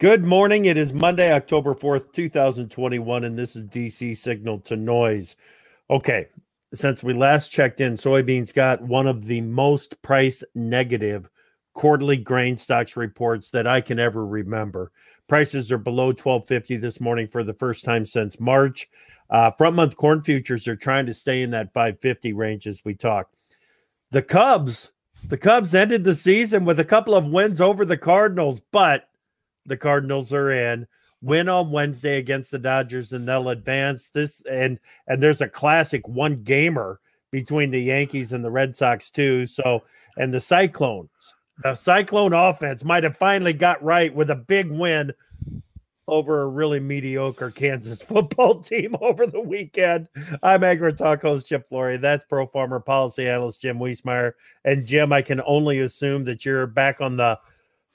Good morning. It is Monday, October 4th, 2021, and this is DC Signal to Noise. Okay, since we last checked in, soybeans got one of the most price negative quarterly grain stocks reports that I can ever remember. Prices are below 1250 this morning for the first time since March. Uh, front month corn futures are trying to stay in that 550 range as we talk. The Cubs, the Cubs ended the season with a couple of wins over the Cardinals, but the Cardinals are in. Win on Wednesday against the Dodgers, and they'll advance. This and and there's a classic one gamer between the Yankees and the Red Sox too. So and the Cyclones, the Cyclone offense might have finally got right with a big win over a really mediocre Kansas football team over the weekend. I'm Agri Talk host Chip Flory. That's Pro Farmer Policy Analyst Jim Wiesemeyer. And Jim, I can only assume that you're back on the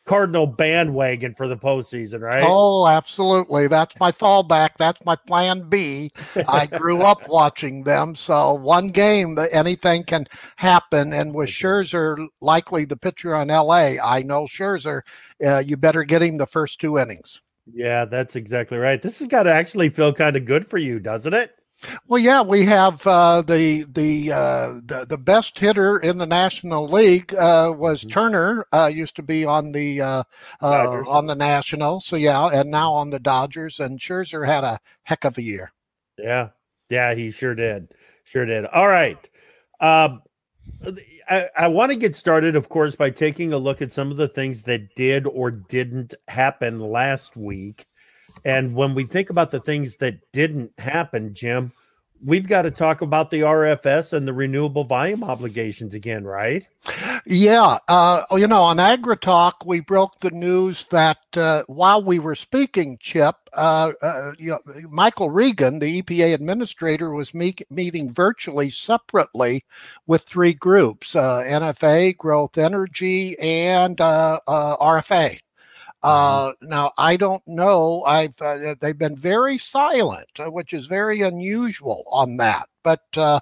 Cardinal bandwagon for the postseason, right? Oh, absolutely. That's my fallback. That's my plan B. I grew up watching them. So one game, anything can happen. And with Scherzer likely the pitcher on LA, I know Scherzer, uh, you better get him the first two innings. Yeah, that's exactly right. This has got to actually feel kind of good for you, doesn't it? Well, yeah, we have uh, the the, uh, the the best hitter in the National League uh, was mm-hmm. Turner. Uh, used to be on the uh, uh, on the National, so yeah, and now on the Dodgers. And Scherzer had a heck of a year. Yeah, yeah, he sure did, sure did. All right, um, I, I want to get started, of course, by taking a look at some of the things that did or didn't happen last week. And when we think about the things that didn't happen, Jim, we've got to talk about the RFS and the renewable volume obligations again, right? Yeah. Uh, you know, on AgriTalk, we broke the news that uh, while we were speaking, Chip, uh, uh you know, Michael Regan, the EPA administrator, was meet- meeting virtually separately with three groups uh, NFA, Growth Energy, and uh, RFA. Mm-hmm. Uh, now I don't know. I've uh, they've been very silent, uh, which is very unusual on that. But uh,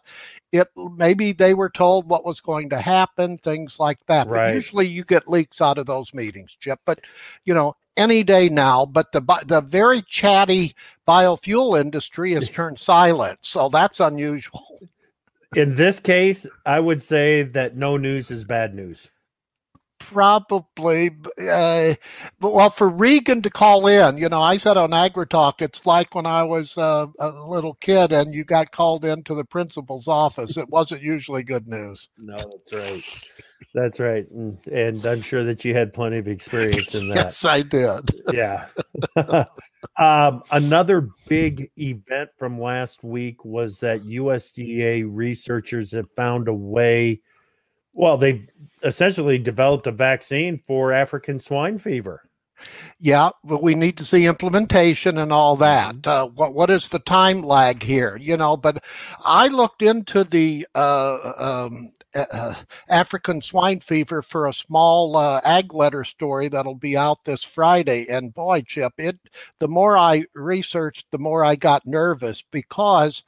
it maybe they were told what was going to happen, things like that. Right. But usually you get leaks out of those meetings, Chip. But you know, any day now. But the the very chatty biofuel industry has turned silent, so that's unusual. In this case, I would say that no news is bad news probably uh, well for regan to call in you know i said on agritalk it's like when i was uh, a little kid and you got called into the principal's office it wasn't usually good news. No that's right. That's right and, and i'm sure that you had plenty of experience in that. Yes i did. Yeah. Um, another big event from last week was that usda researchers have found a way well, they've essentially developed a vaccine for African swine fever. Yeah, but we need to see implementation and all that. Mm-hmm. Uh, what what is the time lag here? You know, but I looked into the uh, um, uh, African swine fever for a small uh, ag letter story that'll be out this Friday. And boy, Chip, it the more I researched, the more I got nervous because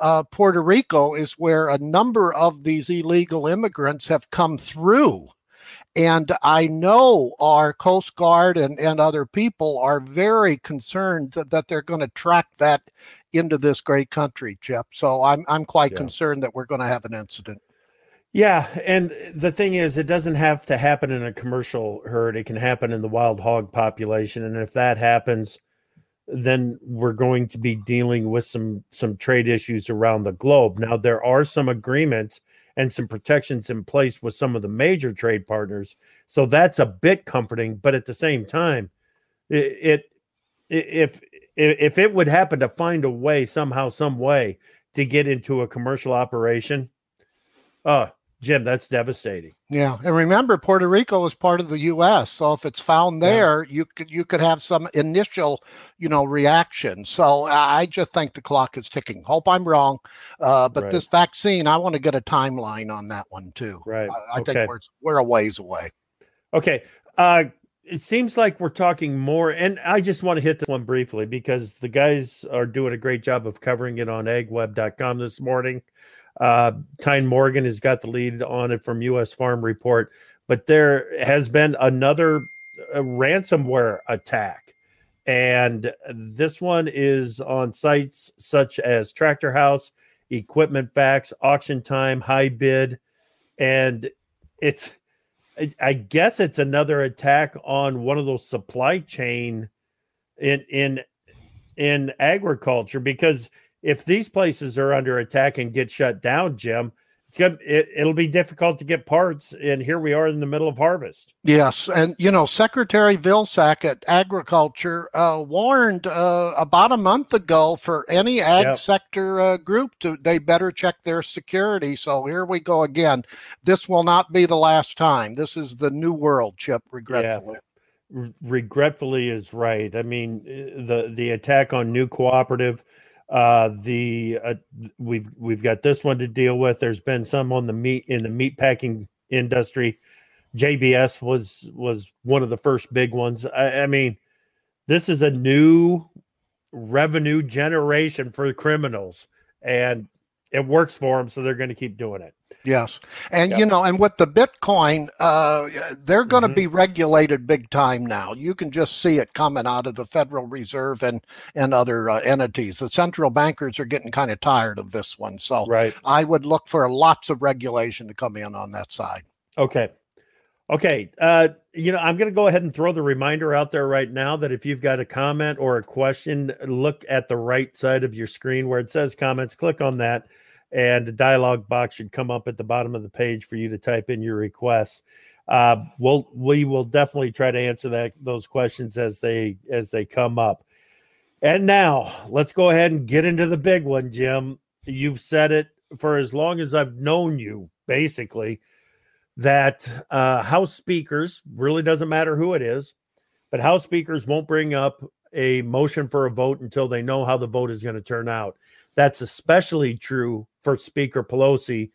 uh, Puerto Rico is where a number of these illegal immigrants have come through. And I know our Coast Guard and, and other people are very concerned that, that they're going to track that into this great country, Chip. So I'm, I'm quite yeah. concerned that we're going to have an incident. Yeah, and the thing is, it doesn't have to happen in a commercial herd. It can happen in the wild hog population, and if that happens, then we're going to be dealing with some some trade issues around the globe. Now there are some agreements and some protections in place with some of the major trade partners, so that's a bit comforting. But at the same time, it, it if if it would happen to find a way somehow, some way to get into a commercial operation, uh Jim, that's devastating. Yeah, and remember, Puerto Rico is part of the U.S., so if it's found there, yeah. you could you could have some initial, you know, reaction. So I just think the clock is ticking. Hope I'm wrong, uh, but right. this vaccine, I want to get a timeline on that one too. Right. I, I okay. think we're we're a ways away. Okay. Uh, it seems like we're talking more, and I just want to hit this one briefly because the guys are doing a great job of covering it on agweb.com this morning. Uh, Tyne Morgan has got the lead on it from U.S. Farm Report, but there has been another a ransomware attack. And this one is on sites such as Tractor House, Equipment Facts, Auction Time, HiBid. And it's, I guess it's another attack on one of those supply chain in, in, in agriculture because if these places are under attack and get shut down, Jim, it's gonna it, it'll be difficult to get parts and here we are in the middle of harvest. Yes and you know secretary vilsack at agriculture uh, warned uh, about a month ago for any ag yep. sector uh, group to they better check their security. So here we go again. This will not be the last time. This is the new world chip regretfully. Yeah. regretfully is right. I mean eh, the the attack on new cooperative uh, the uh, we've we've got this one to deal with. There's been some on the meat in the meat packing industry. JBS was was one of the first big ones. I, I mean, this is a new revenue generation for criminals, and it works for them, so they're going to keep doing it. Yes, and you know, and with the Bitcoin, uh, they're going to mm-hmm. be regulated big time now. You can just see it coming out of the Federal Reserve and and other uh, entities. The central bankers are getting kind of tired of this one, so right. I would look for lots of regulation to come in on that side. Okay, okay. Uh, you know, I'm going to go ahead and throw the reminder out there right now that if you've got a comment or a question, look at the right side of your screen where it says comments. Click on that and a dialog box should come up at the bottom of the page for you to type in your requests. Uh, we'll we will definitely try to answer that those questions as they as they come up. And now let's go ahead and get into the big one, Jim. You've said it for as long as I've known you, basically, that uh, House speakers really doesn't matter who it is, but House speakers won't bring up a motion for a vote until they know how the vote is going to turn out. That's especially true for Speaker Pelosi.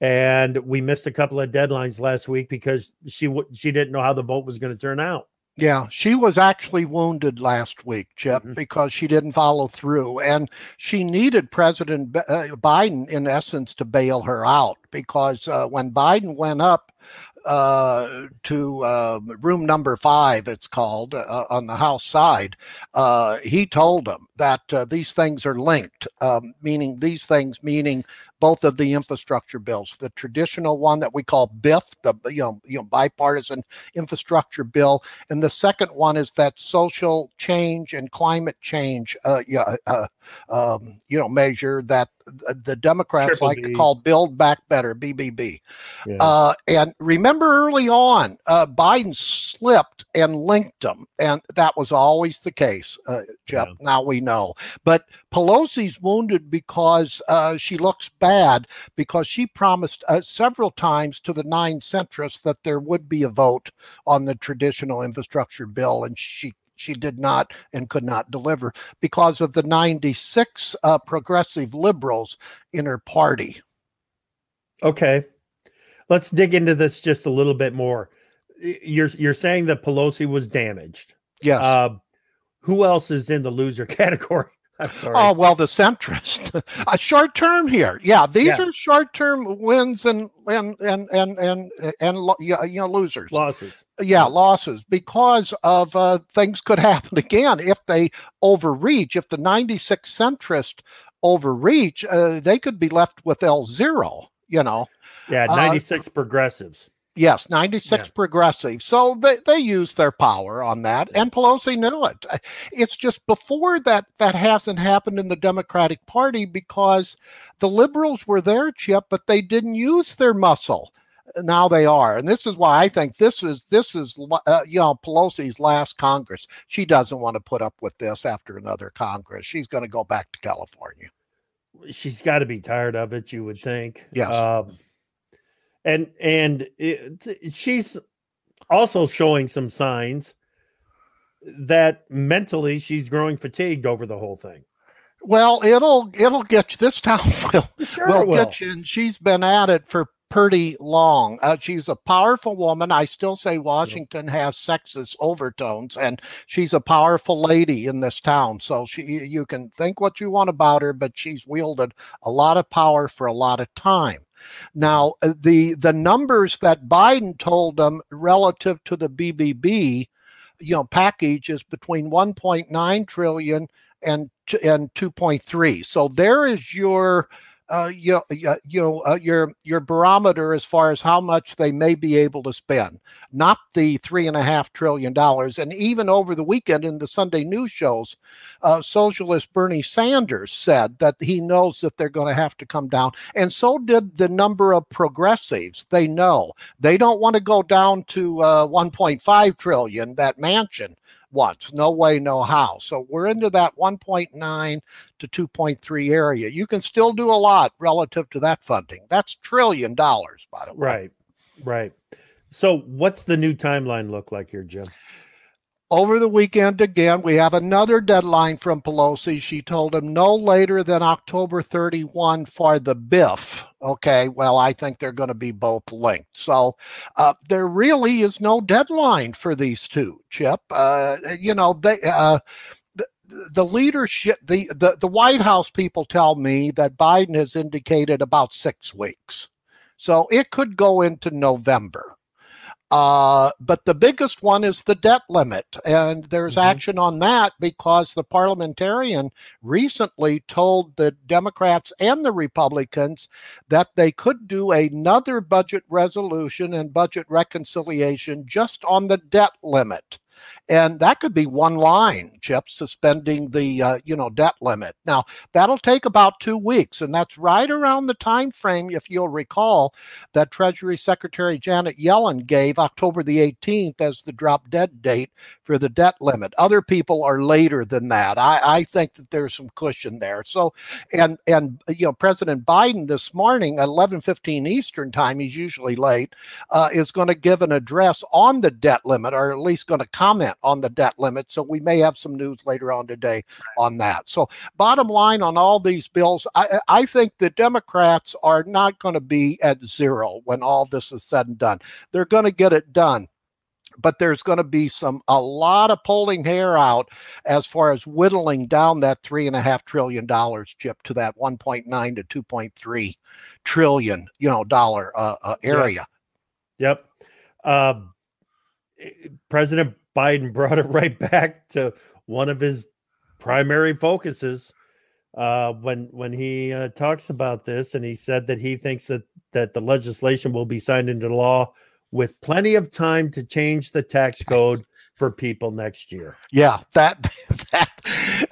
And we missed a couple of deadlines last week because she w- she didn't know how the vote was going to turn out. Yeah, she was actually wounded last week, Chip, mm-hmm. because she didn't follow through. And she needed President B- uh, Biden, in essence, to bail her out because uh, when Biden went up uh, to uh, room number five, it's called uh, on the House side, uh, he told them that uh, these things are linked, um, meaning these things, meaning both of the infrastructure bills. The traditional one that we call BIF, the you know, you know bipartisan infrastructure bill, and the second one is that social change and climate change, uh, uh, um, you know, measure that the Democrats Triple like B. to call Build Back Better (BBB). Yeah. Uh, and remember, early on, uh, Biden slipped and linked them, and that was always the case. Uh, Jeff, yeah. now we know. But Pelosi's wounded because uh, she looks bad because she promised uh, several times to the nine centrists that there would be a vote on the traditional infrastructure bill, and she she did not and could not deliver because of the 96 uh, progressive liberals in her party. Okay, let's dig into this just a little bit more. You're you're saying that Pelosi was damaged. Yes. Uh, who else is in the loser category? Oh well, the centrist. a short term here. Yeah, these yeah. are short term wins and and and and and and you know losers. Losses. Yeah, losses because of uh, things could happen again if they overreach. If the ninety six centrist overreach, uh, they could be left with L zero. You know. Yeah, ninety six uh, progressives. Yes, 96 yeah. progressive. So they, they use their power on that, and Pelosi knew it. It's just before that, that hasn't happened in the Democratic Party because the liberals were there, Chip, but they didn't use their muscle. Now they are, and this is why I think this is this is uh, you know Pelosi's last Congress. She doesn't want to put up with this after another Congress. She's going to go back to California. She's got to be tired of it, you would think. Yes. Um, and and it, she's also showing some signs that mentally she's growing fatigued over the whole thing. Well, it'll it'll get you. This town will sure will, will, get you, and she's been at it for pretty long. Uh, she's a powerful woman. I still say Washington has sexist overtones, and she's a powerful lady in this town. So she, you can think what you want about her, but she's wielded a lot of power for a lot of time. Now, uh, the the numbers that Biden told them relative to the BBB, you know, package is between 1.9 trillion and and 2.3. So there is your uh, you, you know uh, your your barometer as far as how much they may be able to spend, not the three and a half trillion dollars. And even over the weekend in the Sunday news shows, uh, socialist Bernie Sanders said that he knows that they're going to have to come down, and so did the number of progressives. They know they don't want to go down to uh, 1.5 trillion that Manchin once. No way, no how. So we're into that 1.9 to 2.3 area. You can still do a lot relative to that funding. That's trillion dollars, by the way. Right, right. So what's the new timeline look like here, Jim? Over the weekend, again, we have another deadline from Pelosi. She told him no later than October 31 for the BIF. Okay, well, I think they're going to be both linked. So uh, there really is no deadline for these two, Chip. Uh, you know, they. Uh, the leadership the, the the white house people tell me that biden has indicated about six weeks so it could go into november uh, but the biggest one is the debt limit. And there's mm-hmm. action on that because the parliamentarian recently told the Democrats and the Republicans that they could do another budget resolution and budget reconciliation just on the debt limit and that could be one line chip suspending the uh, you know debt limit. Now that'll take about two weeks and that's right around the time frame if you'll recall that treasury secretary janet yellen gave october the 18th as the drop dead date for the debt limit. Other people are later than that. I, I think that there's some cushion there. So and and you know president biden this morning at 11.15 eastern time he's usually late uh, is going to give an address on the debt limit or at least going to comment on the debt limit. So we may have some news later on today on that. So, bottom line on all these bills, I, I think the Democrats are not going to be at zero when all this is said and done. They're going to get it done but there's going to be some a lot of pulling hair out as far as whittling down that three and a half trillion dollars chip to that 1.9 to 2.3 trillion you know dollar uh, uh, area yep, yep. Uh, president Biden brought it right back to one of his primary focuses uh, when when he uh, talks about this, and he said that he thinks that that the legislation will be signed into law with plenty of time to change the tax code for people next year. Yeah, that that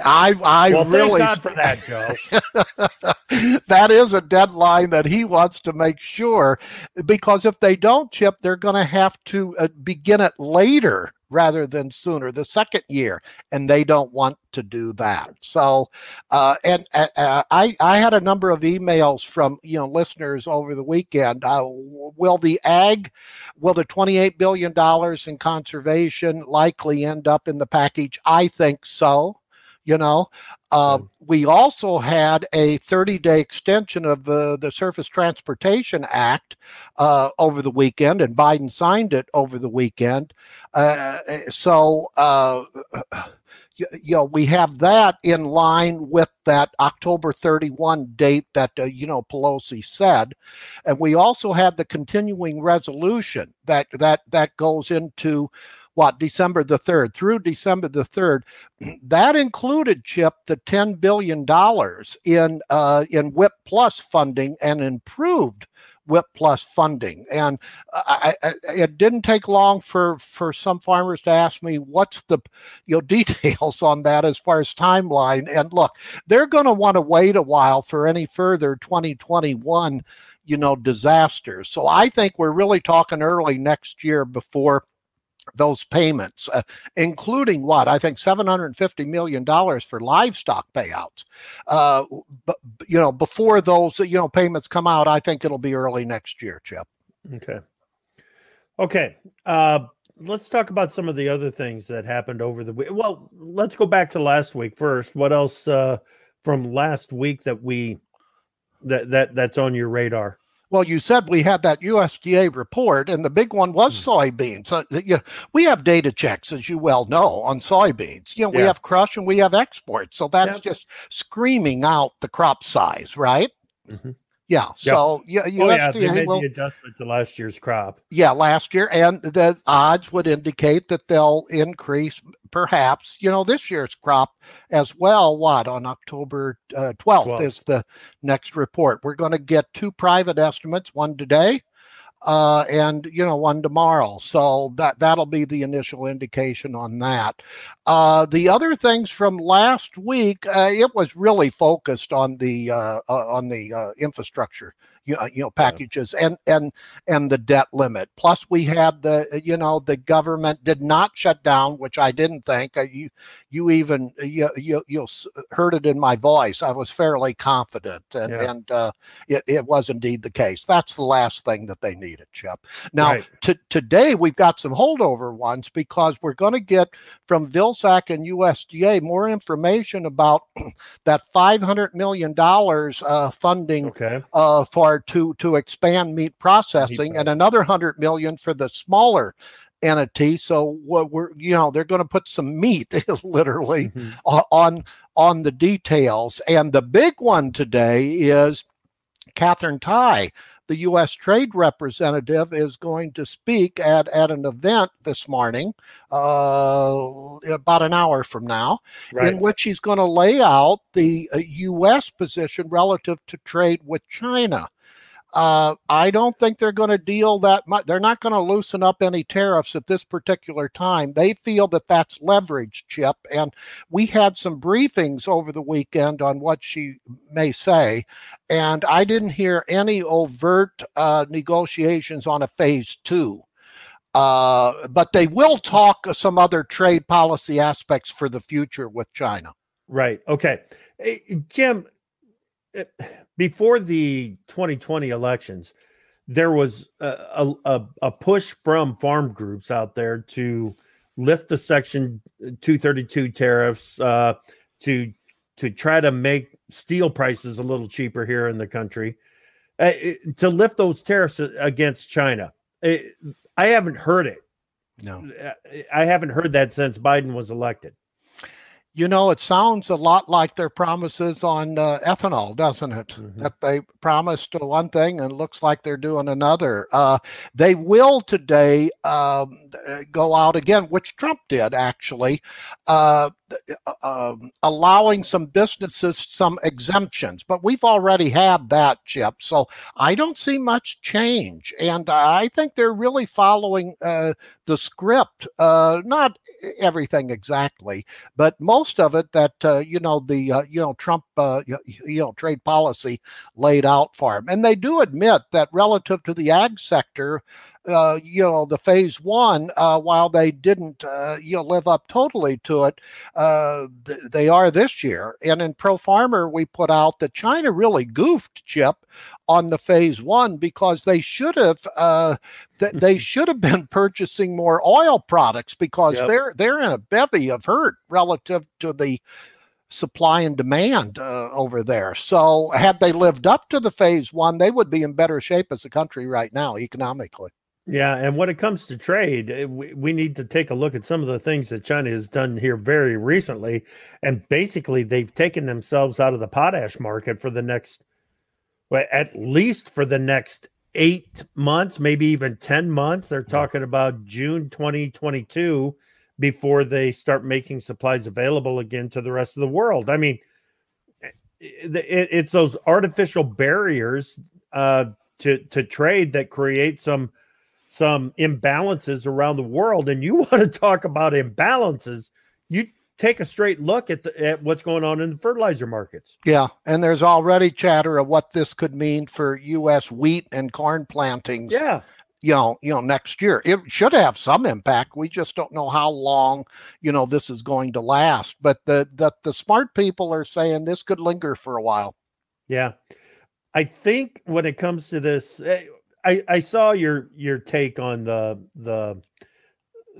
I I well, really thank God for that, Joe. that is a deadline that he wants to make sure because if they don't chip, they're going to have to uh, begin it later rather than sooner, the second year, and they don't want to do that. So, uh, and uh, uh I I had a number of emails from you know listeners over the weekend. Uh, will the ag, will the twenty eight billion dollars in conservation likely end up in the package? I think so you know? Uh, we also had a 30 day extension of the, the surface transportation act uh, over the weekend and biden signed it over the weekend. Uh, so uh, you, you, know we have that in line with that october 31 date that uh, you know pelosi said. And we also have the continuing resolution that that that goes into what December the 3rd through December the 3rd that included chip the 10 billion dollars in uh, in WHIP plus funding and improved WHIP plus funding. And I, I, it didn't take long for for some farmers to ask me what's the you know details on that as far as timeline. And look they're going to want to wait a while for any further 2021 you know disasters. So I think we're really talking early next year before those payments, uh, including what I think seven hundred and fifty million dollars for livestock payouts. Uh, but you know, before those you know payments come out, I think it'll be early next year, Chip. Okay. Okay. Uh, let's talk about some of the other things that happened over the week. Well, let's go back to last week first. What else uh, from last week that we that that that's on your radar? Well, you said we had that USDA report, and the big one was mm. soybeans. So, you know, we have data checks, as you well know, on soybeans. You know, yeah. we have crush and we have exports. So that's yep. just screaming out the crop size, right? Mm-hmm. Yeah. Yep. So yeah, USDA oh, yeah, they made will, the adjustment to last year's crop. Yeah, last year, and the odds would indicate that they'll increase perhaps, you know, this year's crop as well. What on October uh, 12th, 12th is the next report. We're going to get two private estimates, one today uh, and you know one tomorrow. So that that'll be the initial indication on that. Uh, the other things from last week, uh, it was really focused on the uh, uh, on the uh, infrastructure you know packages yeah. and and and the debt limit plus we had the you know the government did not shut down which i didn't think you you even you you, you heard it in my voice i was fairly confident and yeah. and uh, it, it was indeed the case that's the last thing that they needed chip now right. to, today we've got some holdover ones because we're going to get from vilsack and usda more information about that 500 million dollars uh, funding okay. uh, for to to expand meat processing, meat and another hundred million for the smaller entity. So what we're you know they're going to put some meat literally mm-hmm. on on the details. And the big one today is Katherine Tai, the U.S. Trade Representative, is going to speak at, at an event this morning, uh, about an hour from now, right. in which he's going to lay out the uh, U.S. position relative to trade with China. Uh, I don't think they're going to deal that much. They're not going to loosen up any tariffs at this particular time. They feel that that's leverage, Chip. And we had some briefings over the weekend on what she may say. And I didn't hear any overt uh, negotiations on a phase two. Uh, but they will talk some other trade policy aspects for the future with China. Right. Okay. Hey, Jim, before the 2020 elections, there was a, a, a, push from farm groups out there to lift the Section 232 tariffs uh, to to try to make steel prices a little cheaper here in the country, uh, to lift those tariffs against China. It, I haven't heard it. No, I haven't heard that since Biden was elected. You know, it sounds a lot like their promises on uh, ethanol, doesn't it? Mm-hmm. That they promised one thing and looks like they're doing another. Uh, they will today um, go out again, which Trump did actually, uh, uh, um, allowing some businesses some exemptions, but we've already had that, Chip. So I don't see much change, and I think they're really following uh, the script. Uh, not everything exactly, but most of it that uh, you know the uh, you know Trump you, you know trade policy laid out for them, and they do admit that relative to the ag sector uh, you know, the phase one, uh, while they didn't, uh, you know, live up totally to it, uh, th- they are this year. And in Pro Farmer, we put out that China really goofed Chip on the phase one because they should have, uh, th- they should have been purchasing more oil products because yep. they're they're in a bevy of hurt relative to the supply and demand uh, over there. So, had they lived up to the phase one, they would be in better shape as a country right now economically. Yeah, and when it comes to trade, eh, we, we need to take a look at some of the things that China has done here very recently. And basically, they've taken themselves out of the potash market for the next, well, at least for the next eight months, maybe even 10 months. They're talking about June 2022 before they start making supplies available again to the rest of the world. I mean, eh, it, it's those artificial barriers uh, to, to trade that create some – some imbalances around the world and you want to talk about imbalances you take a straight look at, the, at what's going on in the fertilizer markets. Yeah and there's already chatter of what this could mean for us wheat and corn plantings yeah. you know you know next year. It should have some impact. We just don't know how long you know this is going to last. But the the, the smart people are saying this could linger for a while. Yeah. I think when it comes to this, eh, I, I saw your your take on the the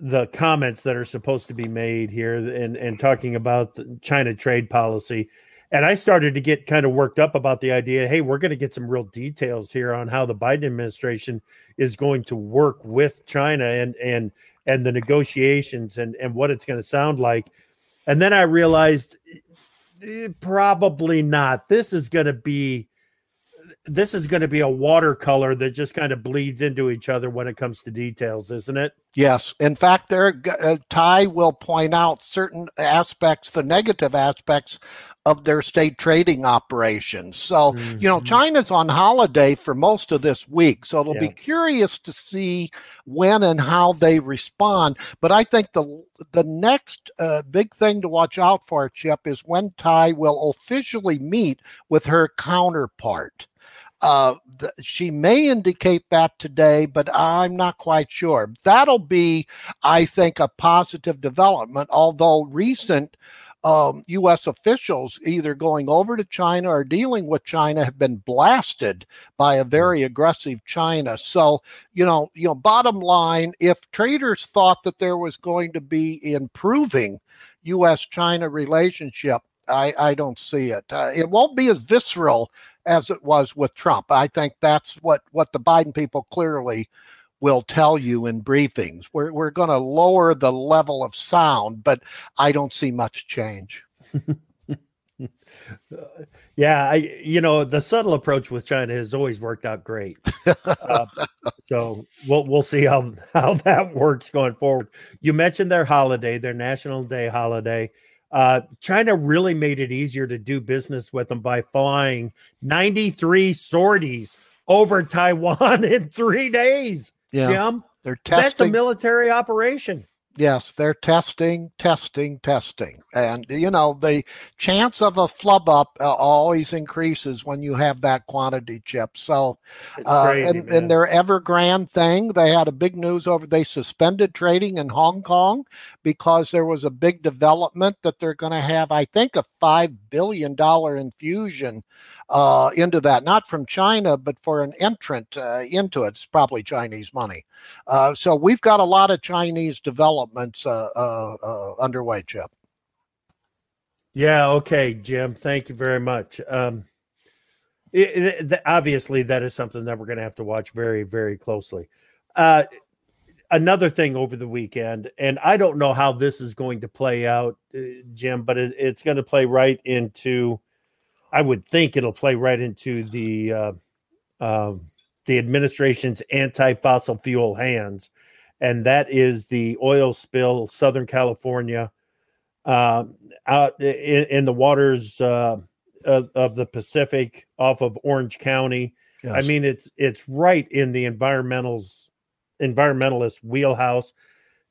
the comments that are supposed to be made here and and talking about the China trade policy. And I started to get kind of worked up about the idea, hey, we're going to get some real details here on how the Biden administration is going to work with China and and and the negotiations and and what it's going to sound like. And then I realized eh, probably not. This is going to be this is going to be a watercolor that just kind of bleeds into each other when it comes to details, isn't it? Yes. In fact, there uh, Tai will point out certain aspects, the negative aspects of their state trading operations. So, mm-hmm. you know, mm-hmm. China's on holiday for most of this week. So it'll yeah. be curious to see when and how they respond. But I think the the next uh, big thing to watch out for, Chip, is when Tai will officially meet with her counterpart. Uh, the, she may indicate that today, but I'm not quite sure. That'll be, I think, a positive development, although recent um, U.S. officials either going over to China or dealing with China have been blasted by a hmm. very aggressive China. So, you know, you know, bottom line, if traders thought that there was going to be improving U.S.-China relationship, I, I don't see it. Uh, it won't be as visceral as it was with Trump. I think that's what what the Biden people clearly will tell you in briefings. We're we're going to lower the level of sound, but I don't see much change. yeah, I you know the subtle approach with China has always worked out great. uh, so we'll we'll see how how that works going forward. You mentioned their holiday, their National Day holiday. Uh, China really made it easier to do business with them by flying 93 sorties over Taiwan in three days. Yeah. Jim, they're testing. That's a military operation. Yes, they're testing, testing, testing. And, you know, the chance of a flub up uh, always increases when you have that quantity chip. So, uh, crazy, and, and their Evergrande thing, they had a big news over, they suspended trading in Hong Kong because there was a big development that they're going to have, I think, a $5 billion infusion uh, into that, not from China, but for an entrant uh, into it. It's probably Chinese money. Uh, so we've got a lot of Chinese developments uh, uh, uh, underway, Chip. Yeah. Okay, Jim. Thank you very much. Um, it, it, obviously, that is something that we're going to have to watch very, very closely. another thing over the weekend, and I don't know how this is going to play out, Jim, but it, it's going to play right into I would think it'll play right into the uh, uh, the administration's anti-fossil fuel hands, and that is the oil spill, Southern California, uh, out in, in, the waters uh, of, of, the Pacific, off of Orange County. Yes. I mean, it's it's right in the environmentals environmentalist wheelhouse,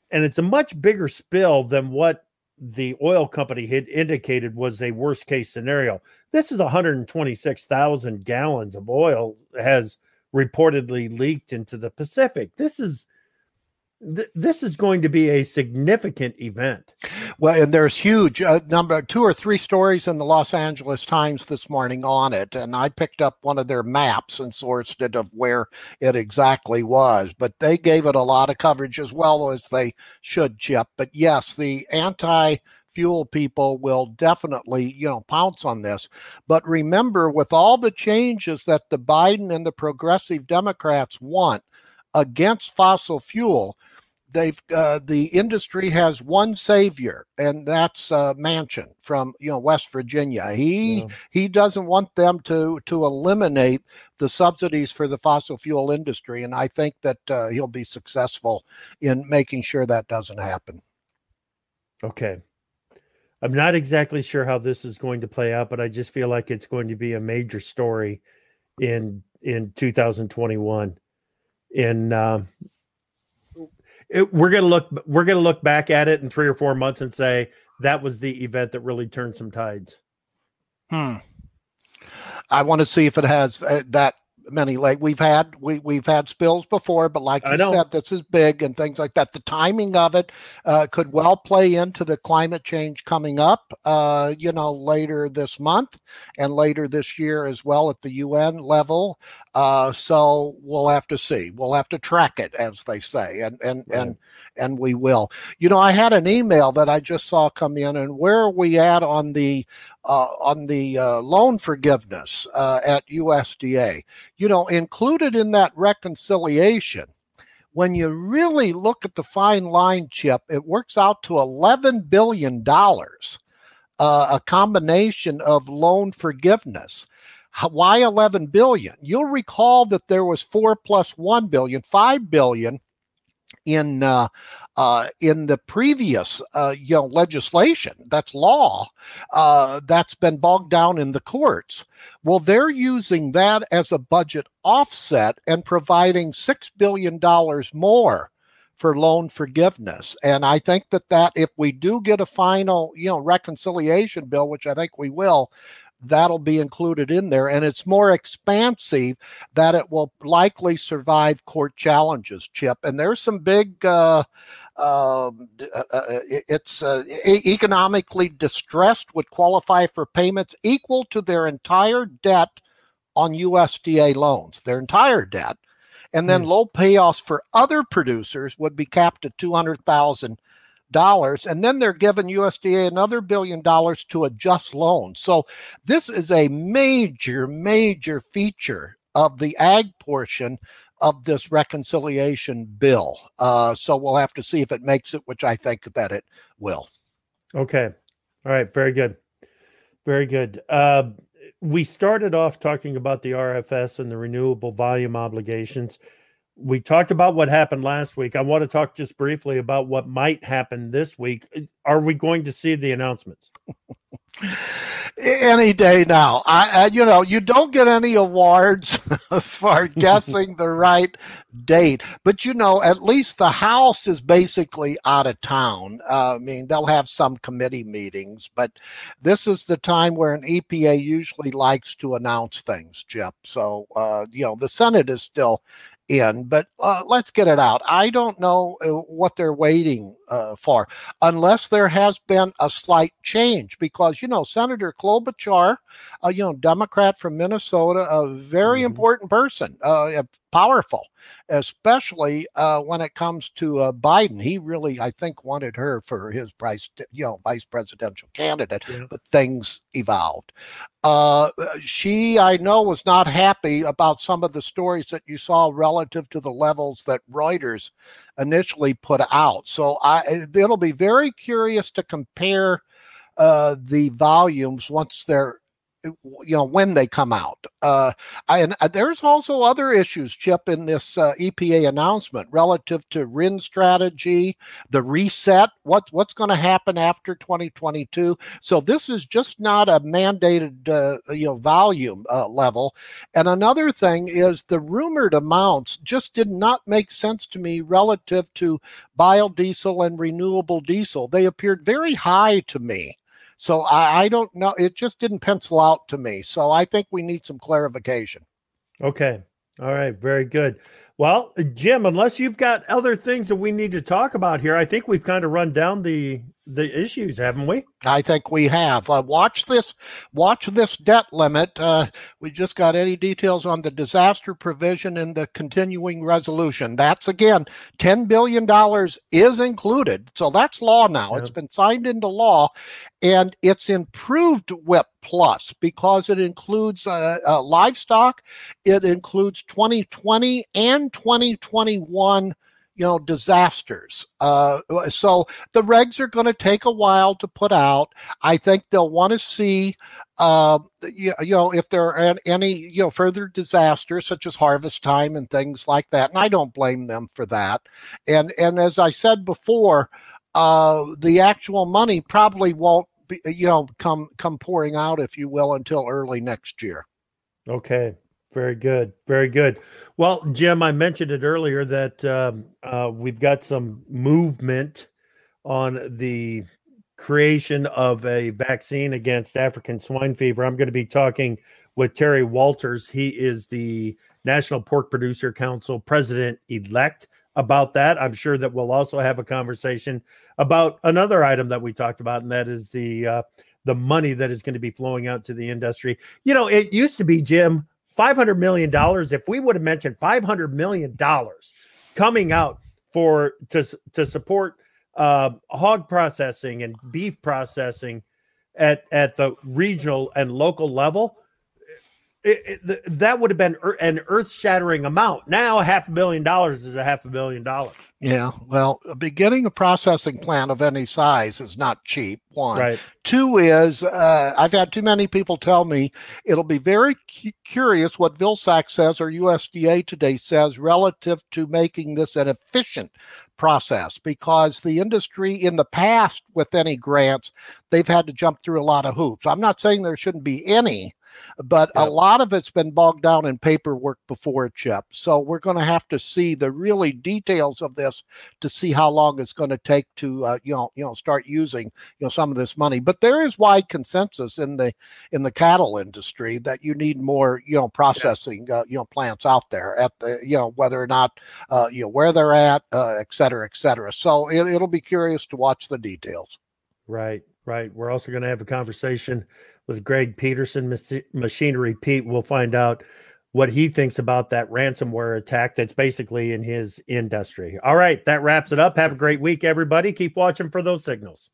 and it's a much bigger spill than what the oil company had indicated was a worst case scenario. This is 126,000 gallons of oil has reportedly leaked into the Pacific. This is th- this is going to be a significant event. Well, and there's huge uh, number two or three stories in the Los Angeles Times this morning on it, and I picked up one of their maps and sourced it of where it exactly was. But they gave it a lot of coverage as well as they should, Chip. But yes, the anti fuel people will definitely, you know, pounce on this. But remember, with all the changes that the Biden and the progressive Democrats want against fossil fuel, they've uh, the industry has one savior, and that's uh, Manchin from you know West Virginia. He yeah. he doesn't want them to to eliminate the subsidies for the fossil fuel industry, and I think that uh, he'll be successful in making sure that doesn't happen. Okay. I'm not exactly sure how this is going to play out, but I just feel like it's going to be a major story in in 2021. In uh, it, we're gonna look we're gonna look back at it in three or four months and say that was the event that really turned some tides. Hmm. I want to see if it has uh, that many like we've had we we've had spills before but like you said this is big and things like that. The timing of it uh, could well play into the climate change coming up uh, you know later this month and later this year as well at the un level. Uh, so we'll have to see. We'll have to track it as they say and and right. and and we will. You know i had an email that i just saw come in and where are we at on the uh, on the uh, loan forgiveness uh, at USDA. You know, included in that reconciliation, when you really look at the fine line chip, it works out to $11 billion, uh, a combination of loan forgiveness. Why 11 billion? You'll recall that there was four plus one billion, five billion in uh, uh, in the previous uh, you know legislation that's law uh, that's been bogged down in the courts. Well they're using that as a budget offset and providing six billion dollars more for loan forgiveness. And i think that that if we do get a final you know reconciliation bill which i think we will that'll be included in there. And it's more expansive that it will likely survive court challenges, Chip. And there's some big, uh, um, uh, uh, it's uh, economically distressed would qualify for payments equal to their entire debt on USDA loans, their entire debt. And then mm. low payoffs for other producers would be capped at 200,000 dollars and then they're giving USDA another billion dollars to adjust loans. So this is a major major feature of the ag portion of this reconciliation bill. Uh, so we'll have to see if it makes it, which I think that it will. Okay. All right. Very good. Very good. Uh, we started off talking about the RFS and the renewable volume obligations we talked about what happened last week. I want to talk just briefly about what might happen this week. Are we going to see the announcements? any day now. I, I, you know, you don't get any awards for guessing the right date, but you know, at least the House is basically out of town. Uh, I mean, they'll have some committee meetings, but this is the time where an EPA usually likes to announce things, Chip. So, uh, you know, the Senate is still in, but uh, let's get it out. I don't know uh, what they're waiting uh, for, unless there has been a slight change. Because you know, Senator Klobuchar, a you know, Democrat from Minnesota, a very mm-hmm. important person, uh, powerful, especially uh, when it comes to uh, Biden. He really, I think, wanted her for his vice, you know, vice presidential candidate, yeah. but things evolved. Uh, she, I know, was not happy about some of the stories that you saw relative to the levels that Reuters initially put out. So I, it'll be very curious to compare uh, the volumes once they're you know when they come out uh, and uh, there's also other issues chip in this uh, epa announcement relative to rin strategy the reset what what's going to happen after 2022 so this is just not a mandated uh, you know volume uh, level. And another thing is the rumored amounts just did not make sense to me relative to biodiesel and renewable diesel. They appeared very high to me so I, I don't know. It just didn't pencil out to me. So I think we need some clarification. Okay. All right. Very good. Well, Jim, unless you've got other things that we need to talk about here, I think we've kind of run down the the issues, haven't we? I think we have. Uh, watch this. Watch this debt limit. Uh, we just got any details on the disaster provision in the continuing resolution. That's again, ten billion dollars is included. So that's law now. It's been signed into law, and it's improved WHIP plus because it includes uh, uh livestock. It includes 2020 and 2021 you know disasters uh, so the regs are going to take a while to put out. I think they'll want to see uh, you, you know if there are any you know further disasters such as harvest time and things like that and i don't blame them for that. And and as i said before uh, the actual money probably won't be, you know come come pouring out if you will until early next year. Okay very good. Very good. Well, Jim, I mentioned it earlier that um, uh, we've got some movement on the creation of a vaccine against African swine fever. I'm going to be talking with Terry Wolters. He is the National Pork Producer Council president elect about that. I'm sure that we'll also have a conversation about another item that we talked about, and that is the uh, the money that is going to be flowing out to the industry. You know, it used to be, Jim, $500 million, if we would have mentioned $500 million coming out for to, to support uh, hog processing and beef processing at, at the regional and local level, it, it, that would have been an earth-shattering amount. Now, half a billion dollars is a half a billion dollars. Yeah, well, beginning a processing plant of any size is not cheap. One, right. two is uh, I've had too many people tell me it'll be very cu- curious what Vilsack says or USDA today says relative to making this an efficient process because the industry in the past with any grants they've had to jump through a lot of hoops. I'm not saying there shouldn't be any but yep. a lot of it's been bogged down in paperwork before chip so we're going to have to see the really details of this to see how long it's going to take to uh, you know you know start using you know some of this money. But there is wide consensus in the in the cattle industry that you need more you know processing uh, you know plants out there at the you know whether or not uh, you know where they're at uh, et cetera et cetera. So it, it'll be curious to watch the details. Right right. We're also going to have a conversation with Greg Peterson, Machinery Pete. We'll find out what he thinks about that ransomware attack that's basically in his industry. All right, that wraps it up. Have a great week, everybody. Keep watching for those signals.